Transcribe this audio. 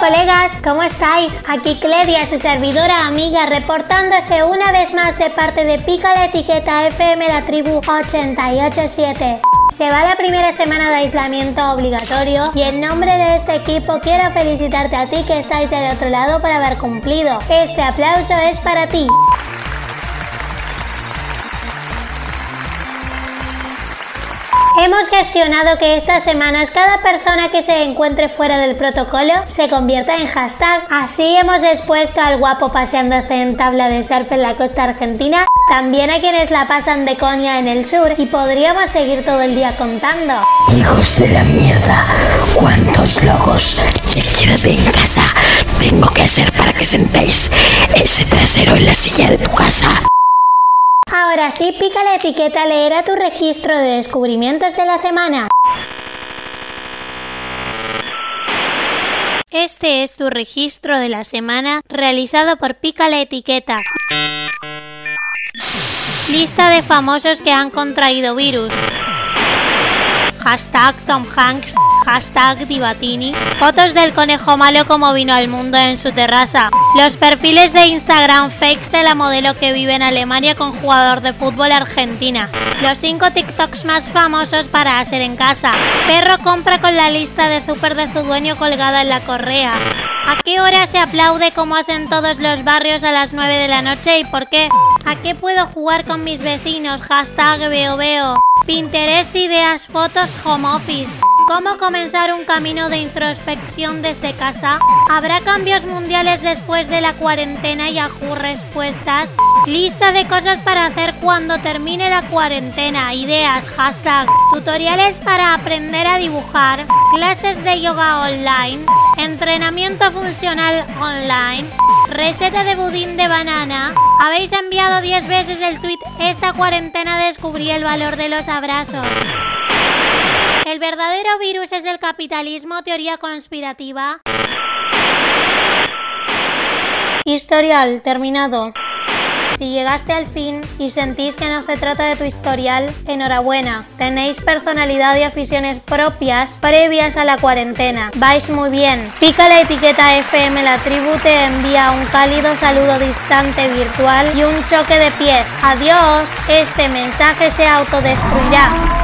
colegas, ¿cómo estáis? Aquí Cledia, su servidora amiga, reportándose una vez más de parte de Pica la Etiqueta FM La Tribu 887. Se va la primera semana de aislamiento obligatorio y en nombre de este equipo quiero felicitarte a ti que estáis del otro lado por haber cumplido. Este aplauso es para ti. Hemos gestionado que estas semanas cada persona que se encuentre fuera del protocolo se convierta en hashtag. Así hemos expuesto al guapo paseándose en tabla de surf en la costa argentina, también a quienes la pasan de coña en el sur y podríamos seguir todo el día contando. Hijos de la mierda, cuántos logos y quédate en casa. Tengo que hacer para que sentéis ese trasero en la silla de tu casa. Ahora sí, pica la etiqueta leer a tu registro de descubrimientos de la semana. Este es tu registro de la semana realizado por Pica la Etiqueta. Lista de famosos que han contraído virus. Hashtag Tom Hanks, hashtag Divatini. Fotos del conejo malo como vino al mundo en su terraza. Los perfiles de Instagram fakes de la modelo que vive en Alemania con jugador de fútbol argentina. Los 5 TikToks más famosos para hacer en casa. Perro compra con la lista de super de su dueño colgada en la correa. ¿A qué hora se aplaude como hacen todos los barrios a las 9 de la noche y por qué? ¿A qué puedo jugar con mis vecinos? Hashtag veo veo. Pinterest ideas fotos home office. ¿Cómo comenzar un camino de introspección desde casa? ¿Habrá cambios mundiales después de la cuarentena y Yahoo respuestas? Lista de cosas para hacer cuando termine la cuarentena. Ideas, hashtag. Tutoriales para aprender a dibujar. Clases de yoga online. Entrenamiento funcional online. Receta de budín de banana. Habéis enviado 10 veces el tweet Esta cuarentena descubrí el valor de los abrazos. ¿El verdadero virus es el capitalismo? Teoría conspirativa. Historial terminado. Si llegaste al fin y sentís que no se trata de tu historial, enhorabuena. Tenéis personalidad y aficiones propias previas a la cuarentena. Vais muy bien. Pica la etiqueta FM La Tribu te envía un cálido saludo distante virtual y un choque de pies. Adiós. Este mensaje se autodestruirá. En 3, 2,